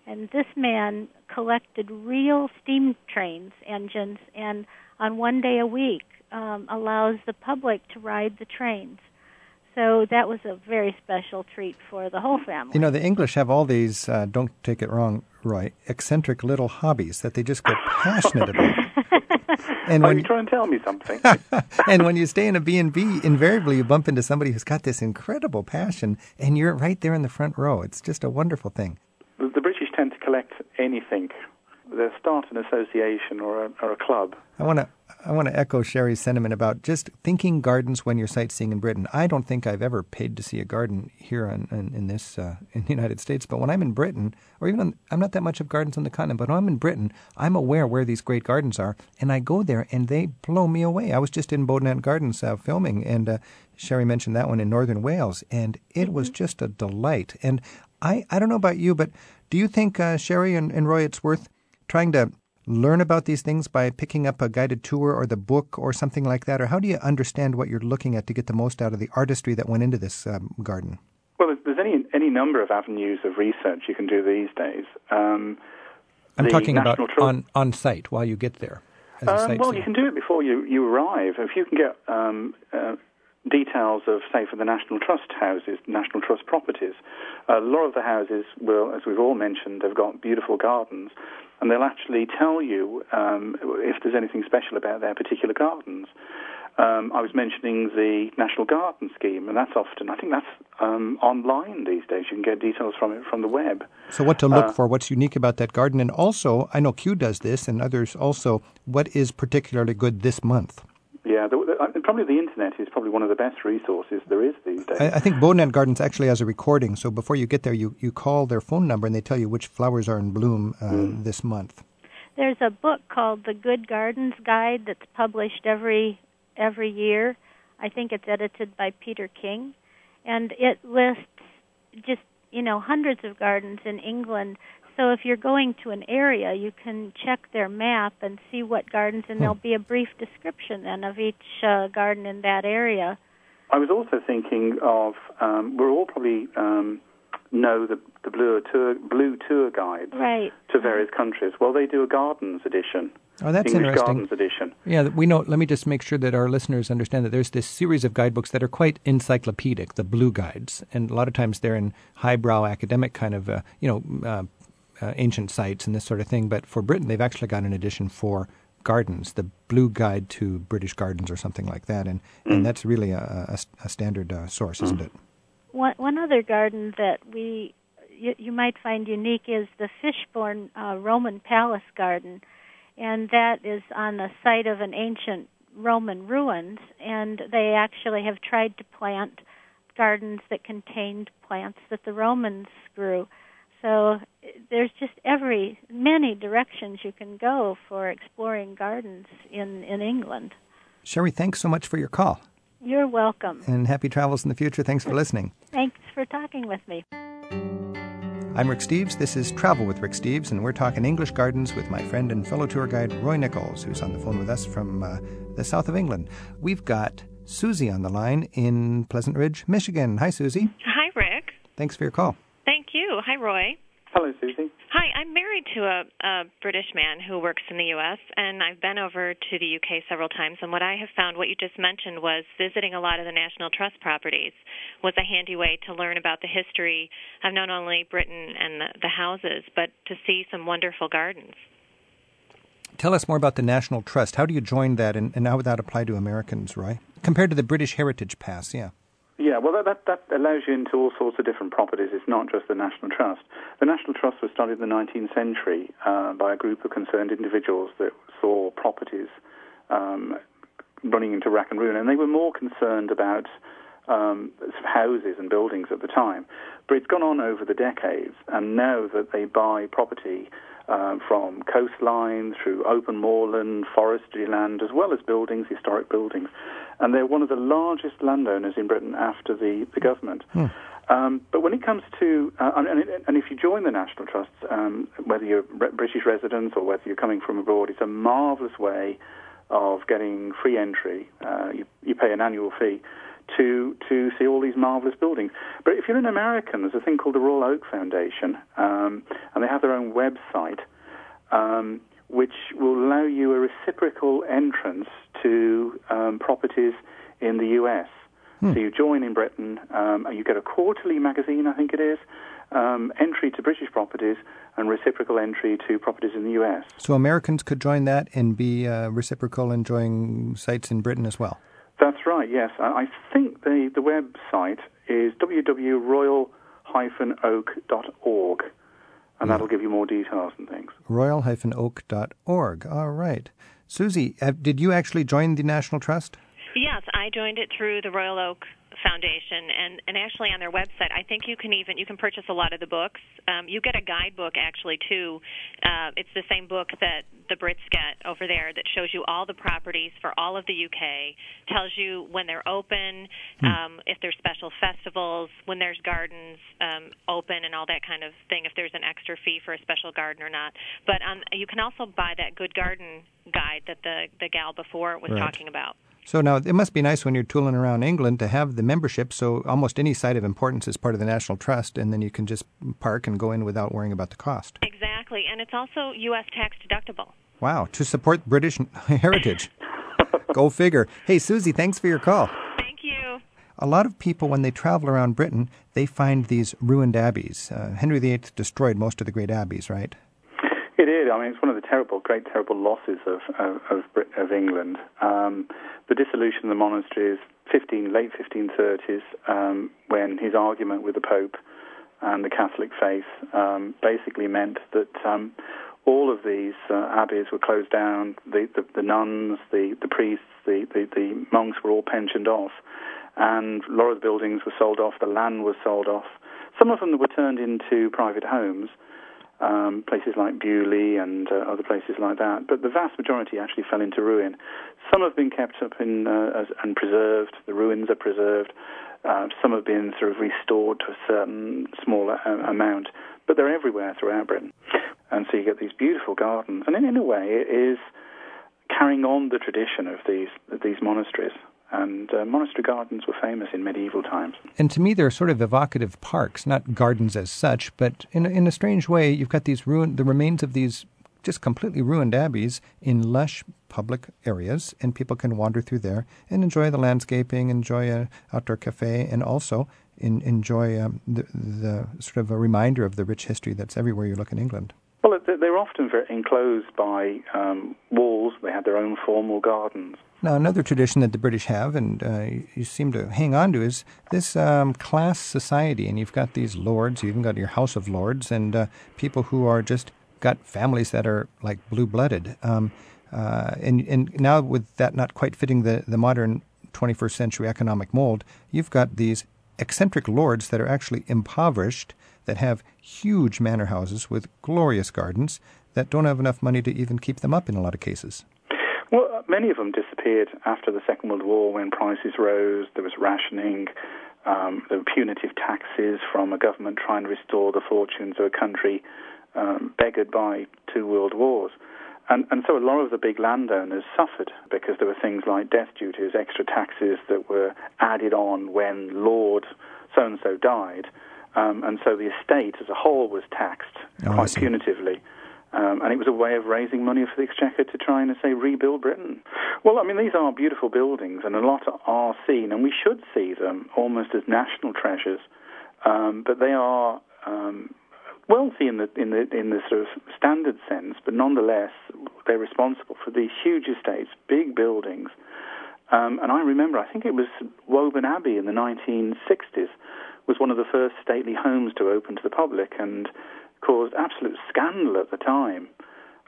And this man collected real steam trains engines, and on one day a week um, allows the public to ride the trains. So that was a very special treat for the whole family. You know, the English have all these, uh, don't take it wrong, Roy, eccentric little hobbies that they just get passionate about. [LAUGHS] And Are when you trying to tell me something? [LAUGHS] and when you stay in a B&B, invariably you bump into somebody who's got this incredible passion and you're right there in the front row. It's just a wonderful thing. the, the British tend to collect anything. They start an association or a, or a club. I want to I want to echo Sherry's sentiment about just thinking gardens when you're sightseeing in Britain. I don't think I've ever paid to see a garden here in, in, in this uh, in the United States, but when I'm in Britain, or even on, I'm not that much of gardens on the continent, but when I'm in Britain, I'm aware where these great gardens are, and I go there and they blow me away. I was just in Bodnant Gardens uh, filming, and uh, Sherry mentioned that one in northern Wales, and it was just a delight. And I I don't know about you, but do you think uh, Sherry and, and Roy, it's worth trying to learn about these things by picking up a guided tour or the book or something like that? Or how do you understand what you're looking at to get the most out of the artistry that went into this um, garden? Well, there's, there's any any number of avenues of research you can do these days. Um, I'm the talking about National Trust- on, on site while you get there. As a Um, well, sightseer. you can do it before you, you arrive. If you can get um, uh, details of, say, for the National Trust houses, National Trust properties, a lot of the houses will, as we've all mentioned, have got beautiful gardens, and they'll actually tell you um, if there's anything special about their particular gardens. Um, I was mentioning the National Garden Scheme, and that's often, I think that's um, online these days. You can get details from it from the web. So, what to look Uh, for, what's unique about that garden, and also, I know Kew does this, and others also, what is particularly good this month? Yeah, the, probably the internet is probably one of the best resources there is these days. I, I think Bodnant Gardens actually has a recording, so before you get there, you, you call their phone number and they tell you which flowers are in bloom uh, Hmm. this month. There's a book called The Good Gardens Guide that's published every every year. I think it's edited by Peter King, and it lists just you know hundreds of gardens in England. So if you're going to an area, you can check their map and see what gardens, and there'll be a brief description then of each uh, garden in that area. I was also thinking of um, we're all probably um, know the the blue tour blue tour guides Right. to various countries. Well, they do a gardens edition, Oh, that's English interesting. gardens edition. Yeah, we know. Let me just make sure that our listeners understand that there's this series of guidebooks that are quite encyclopedic, the blue guides, and a lot of times they're in highbrow academic kind of, uh, you know, uh, uh, ancient sites and this sort of thing. But for Britain, they've actually got an edition for gardens, the Blue Guide to British Gardens or something like that, and and that's really a, a, a standard uh, source, isn't it? One, one other garden that we you, you might find unique is the Fishbourne uh, Roman Palace Garden, and that is on the site of an ancient Roman ruins. And they actually have tried to plant gardens that contained plants that the Romans grew. So there's just every many directions you can go for exploring gardens in in England. Sherry, thanks so much for your call. You're welcome. And happy travels in the future. Thanks for listening. Thanks for talking with me. I'm Rick Steves. This is Travel with Rick Steves, and we're talking English gardens with my friend and fellow tour guide Roy Nichols, who's on the phone with us from uh, the south of England. We've got Susie on the line in Pleasant Ridge, Michigan. Hi, Susie. Hi, Rick. Thanks for your call. Thank you. Hi, Roy. Hello, Susie. Hi, I'm married to a, a British man who works in the U.S., and I've been over to the U.K. several times. And what I have found, what you just mentioned, was visiting a lot of the National Trust properties was a handy way to learn about the history of not only Britain and the, the houses, but to see some wonderful gardens. Tell us more about the National Trust. How do you join that, and, and how would that apply to Americans, Roy? Compared to the British Heritage Pass, yeah. Yeah, well, that, that, that allows you into all sorts of different properties. It's not just the National Trust. The National Trust was started in the 19th century uh, by a group of concerned individuals that saw properties um, running into rack and ruin, and they were more concerned about um, houses and buildings at the time. But it's gone on over the decades, and now that they buy property uh, from coastline through open moorland, forestry land, as well as buildings, historic buildings. And they're one of the largest landowners in Britain after the, the government. Hmm. Um, but when it comes to, uh, and, and, if you join the National Trust, um, whether you're British residents or whether you're coming from abroad, it's a marvellous way of getting free entry. Uh, you, you pay an annual fee to to see all these marvelous buildings. But if you're an American, there's a thing called the Royal Oak Foundation, um, and they have their own website, um, which will allow you a reciprocal entrance to um, properties in the U.S. Hmm. So you join in Britain, um, you get a quarterly magazine, I think it is, um, entry to British properties, and reciprocal entry to properties in the U.S. So Americans could join that and be uh, reciprocal enjoying sites in Britain as well. That's right, yes. I think the, the website is www.royal-oak.org, and that'll give you more details and things. royal-oak.org. All right. Susie, did you actually join the National Trust? Yes, I joined it through the Royal Oak Foundation, and and actually on their website, I think you can even you can purchase a lot of the books. Um, you get a guidebook actually too. Uh, it's the same book that the Brits get over there that shows you all the properties for all of the UK, tells you when they're open, hmm. um, if there's special festivals, when there's gardens um, open, and all that kind of thing. If there's an extra fee for a special garden or not. But um, you can also buy that Good Garden guide that the the gal before was right. talking about. So now it must be nice when you're tooling around England to have the membership. So almost any site of importance is part of the National Trust, and then you can just park and go in without worrying about the cost. Exactly, and it's also U.S. tax deductible. Wow, to support British [LAUGHS] heritage. go figure. Hey, Susie, thanks for your call. Thank you. A lot of people, when they travel around Britain, they find these ruined abbeys. Uh, Henry VIII destroyed most of the great abbeys, right? I mean, it's one of the terrible, great, terrible losses of of, of, of England. Um, the dissolution of the monasteries, 15 late 1530s, um, when his argument with the Pope and the Catholic faith um, basically meant that um, all of these uh, abbeys were closed down. The, the, the nuns, the, the priests, the, the, the monks were all pensioned off, and a lot of the buildings were sold off. The land was sold off. Some of them were turned into private homes um, places like Beaulieu and uh, other places like that. But the vast majority actually fell into ruin. Some have been kept up in, uh, as, and preserved. The ruins are preserved. Uh, some have been sort of restored to a certain smaller uh, amount, but they're everywhere throughout Britain. And so you get these beautiful gardens, and in, in a way, it is carrying on the tradition of these of these monasteries and uh, monastery gardens were famous in medieval times. And to me, they're sort of evocative parks, not gardens as such, but in a, in a strange way, you've got these ruin, the remains of these just completely ruined abbeys in lush public areas, and people can wander through there and enjoy the landscaping, enjoy an outdoor cafe, and also in, enjoy um, the, the sort of a reminder of the rich history that's everywhere you look in England. Well, they're often enclosed by um, walls. They have their own formal gardens. Now, another tradition that the British have, and uh, you seem to hang on to, is this um, class society. And you've got these lords, you've even got your House of Lords, and uh, people who are just got families that are like blue blooded. Um, uh, and, and now, with that not quite fitting the, the modern 21st century economic mold, you've got these eccentric lords that are actually impoverished that have huge manor houses with glorious gardens that don't have enough money to even keep them up in a lot of cases. Well, uh, many of them disappeared after the Second World War when prices rose, there was rationing, um, there were punitive taxes from a government trying to restore the fortunes of a country um, beggared by two world wars. And, and so a lot of the big landowners suffered because there were things like death duties, extra taxes that were added on when Lord so and so died. Um, and so the estate as a whole was taxed Oh, quite punitively. Um, and it was a way of raising money for the Exchequer to try and, say, rebuild Britain. Well, I mean, these are beautiful buildings, and a lot are seen, and we should see them almost as national treasures. Um, but they are um, wealthy in the in the in the sort of standard sense, but nonetheless, they're responsible for these huge estates, big buildings. Um, and I remember, I think it was Woburn Abbey in the 1960s was one of the first stately homes to open to the public and caused absolute scandal at the time,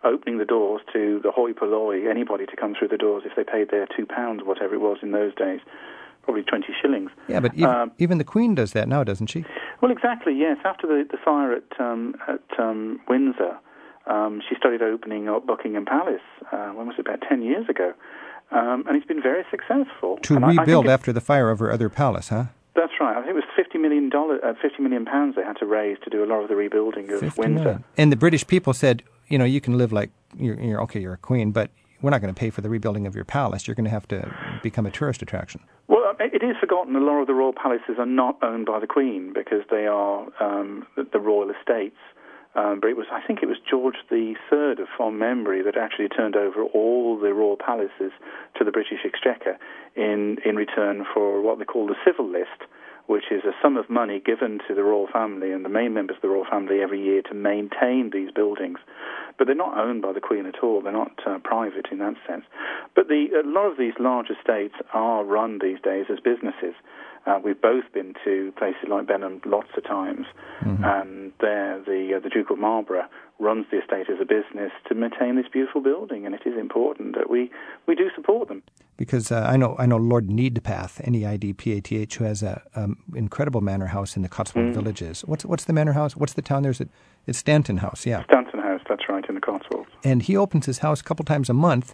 opening the doors to the hoi polloi, anybody to come through the doors if they paid their two pounds, whatever it was in those days, probably 20 shillings. Yeah, but even, Um, even the Queen does that now, doesn't she? well, exactly. Yes. After the, the fire at um, at um, Windsor, um, she started opening up Buckingham Palace. Uh, when was it? About ten years ago, um, and it's been very successful. To And I- I rebuild after the fire of her other palace, huh? That's right. I think it was million dollar, uh, fifty million pounds they had to raise to do a lot of the rebuilding of Windsor. million. And the British people said, you know, you can live like you're, you're okay, you're a queen, but we're not going to pay for the rebuilding of your palace. You're going to have to become a tourist attraction. Well, uh, it is forgotten. A lot of the royal palaces are not owned by the Queen because they are um, the, the royal estates. Um, but it was, I think, it was George the Third of fond memory that actually turned over all the royal palaces to the British Exchequer in in return for what they call the civil list, which is a sum of money given to the royal family and the main members of the royal family every year to maintain these buildings. But they're not owned by the Queen at all. They're not uh, private in that sense. But the, a lot of these large estates are run these days as businesses. Uh, we've both been to places like Blenheim lots of times, and there the uh, the Duke of Marlborough runs the estate as a business to maintain this beautiful building, and it is important that we, we do support them. Because uh, I know I know Lord Neidpath, N E I D P A T H, who has a um, incredible manor house in the Cotswold Mm. villages. What's what's the manor house? What's the town? There's a, it's Stanton House, yeah. Stanton House, that's right, in the Cotswolds. and he opens his house a couple times a month,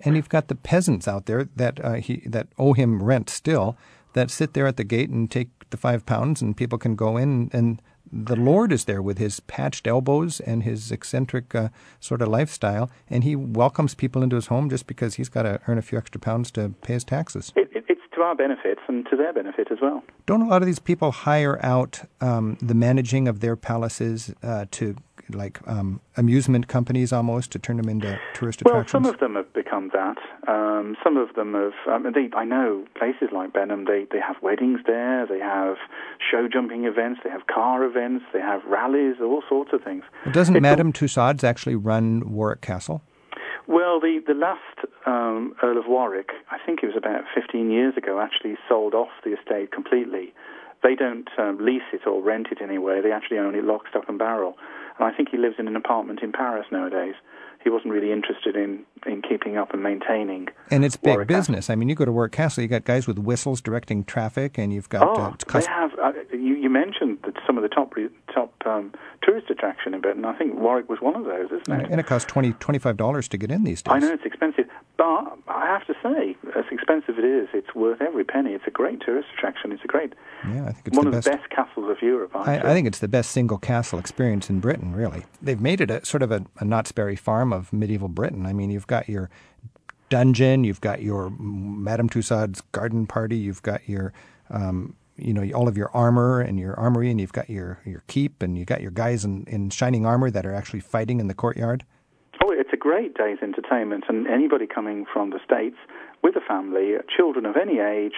and you've got the peasants out there that uh, he that owe him rent still, that sit there at the gate and take the five pounds, and people can go in, and the Lord is there with his patched elbows and his eccentric uh, sort of lifestyle, and he welcomes people into his home just because he's got to earn a few extra pounds to pay his taxes. It, it, it's to our benefit and to their benefit as well. Don't a lot of these people hire out um, the managing of their palaces uh, to like um, amusement companies almost to turn them into tourist Well, attractions? Well, some of them have become that. Um, some of them have. Um, they, I know places like Blenheim. They they have weddings there. They have show jumping events. They have car events. They have rallies. All sorts of things. Well, Doesn't It's Madame Tussauds actually run Warwick Castle? Well, the the last um, Earl of Warwick, I think it was about 15 years ago, actually sold off the estate completely. They don't um, lease it or rent it anyway. They actually own it lock, stock, and barrel. And I think he lives in an apartment in Paris nowadays. He wasn't really interested in, in keeping up and maintaining. And it's big Warwick Castle. business. I mean, you go to Warwick Castle, you got guys with whistles directing traffic, and you've got Oh, uh, they cus- have. Uh, you, you mentioned that some of the top re- top um, tourist attraction in Britain. I think Warwick was one of those, isn't it? and it costs twenty twenty five dollars to get in these days. I know it's expensive, but I have to say, as expensive as it is, it's worth every penny. It's a great tourist attraction. It's a great, Yeah, I think it's one the of best. the best castles of Europe. I. I think it's the best single castle experience in Britain. Really, they've made it a sort of a, a Knott's Berry Farm of medieval Britain. I mean, you've got your dungeon, you've got your Madame Tussauds garden party, you've got your, um, you know, all of your armor and your armory, and you've got your your keep, and you've got your guys in, in shining armor that are actually fighting in the courtyard. Oh, it's a great day's entertainment, and anybody coming from the States with a family, children of any age,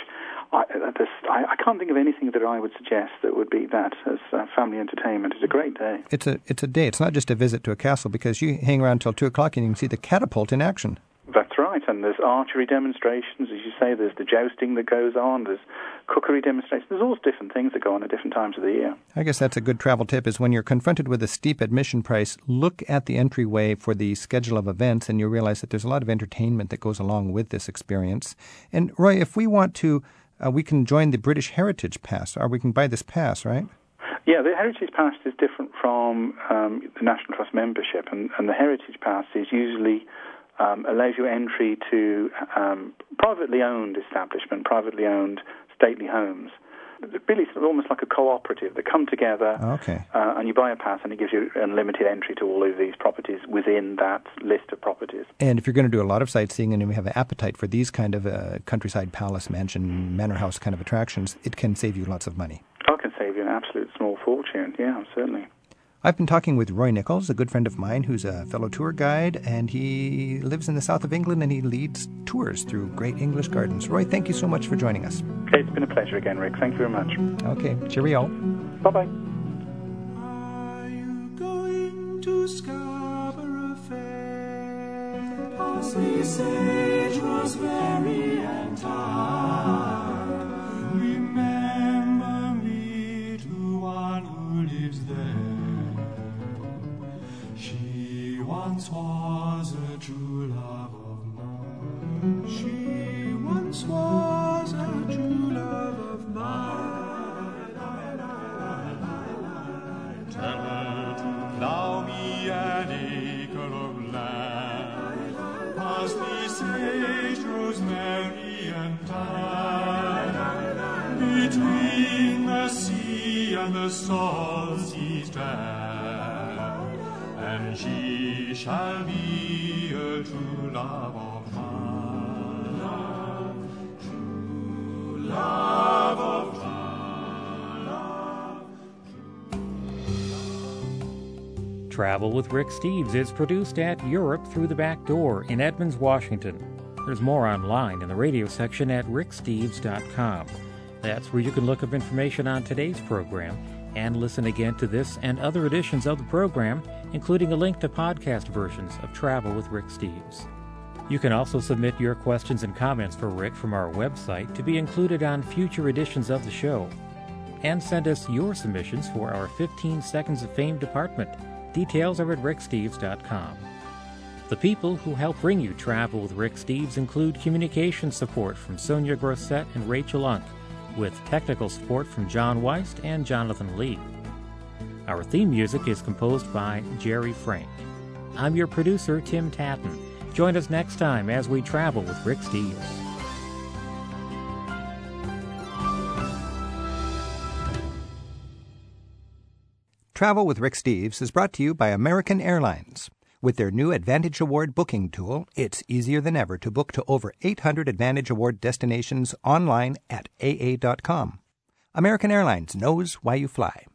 I, this, I, I can't think of anything that I would suggest that would beat that as uh, family entertainment. It's a great day. It's a it's a day. It's not just a visit to a castle because you hang around till two o'clock and you can see the catapult in action. That's right, and there's archery demonstrations, as you say. There's the jousting that goes on. There's cookery demonstrations. There's all different things that go on at different times of the year. I guess that's a good travel tip is when you're confronted with a steep admission price, look at the entryway for the schedule of events and you realize that there's a lot of entertainment that goes along with this experience. And Roy, if we want to, uh, we can join the British Heritage Pass or we can buy this pass, right? Yeah, the Heritage Pass is different from um, the National Trust membership, and, and the Heritage Pass is usually um, allows you entry to um, privately owned establishment, privately owned stately homes. Really, sort of almost like a cooperative that come together, Okay. uh, and you buy a pass, and it gives you unlimited entry to all of these properties within that list of properties. And if you're going to do a lot of sightseeing and you have an appetite for these kind of uh, countryside palace, mansion, manor house kind of attractions, it can save you lots of money. It can save you an absolute small fortune. Yeah, certainly. I've been talking with Roy Nichols, a good friend of mine who's a fellow tour guide, and he lives in the south of England and he leads tours through great English gardens. Roy, thank you so much for joining us. It's been a pleasure again, Rick. Thank you very much. Okay, cheerio. Bye bye. Are you going to Scarborough Fair? Parsley, sage, rosemary, and thyme. Remember me to one who lives there. Once was a true love of mine. She once was a true love of mine. Tell her to plough me an acre of land. Parsley, sage, rosemary, and thyme. Between the sea and the salt sea strand. And she shall be a true love of mine. True love of mine. Travel with Rick Steves is produced at Europe Through the Back Door in Edmonds, Washington. There's more online in the radio section at ricksteves.com. That's where you can look up information on today's program and listen again to this and other editions of the program, including a link to podcast versions of Travel with Rick Steves. You can also submit your questions and comments for Rick from our website to be included on future editions of the show. And send us your submissions for our 15 Seconds of Fame department. Details are at ricksteves.com. The people who help bring you Travel with Rick Steves include communication support from Sonia Grosset and Rachel Unk, with technical support from John Weist and Jonathan Lee. Our theme music is composed by Jerry Frank. I'm your producer, Tim Tattan. Join us next time as we travel with Rick Steves. Travel with Rick Steves is brought to you by American Airlines. With their new Advantage Award booking tool, it's easier than ever to book to over 800 Advantage Award destinations online at aa.com. American Airlines knows why you fly.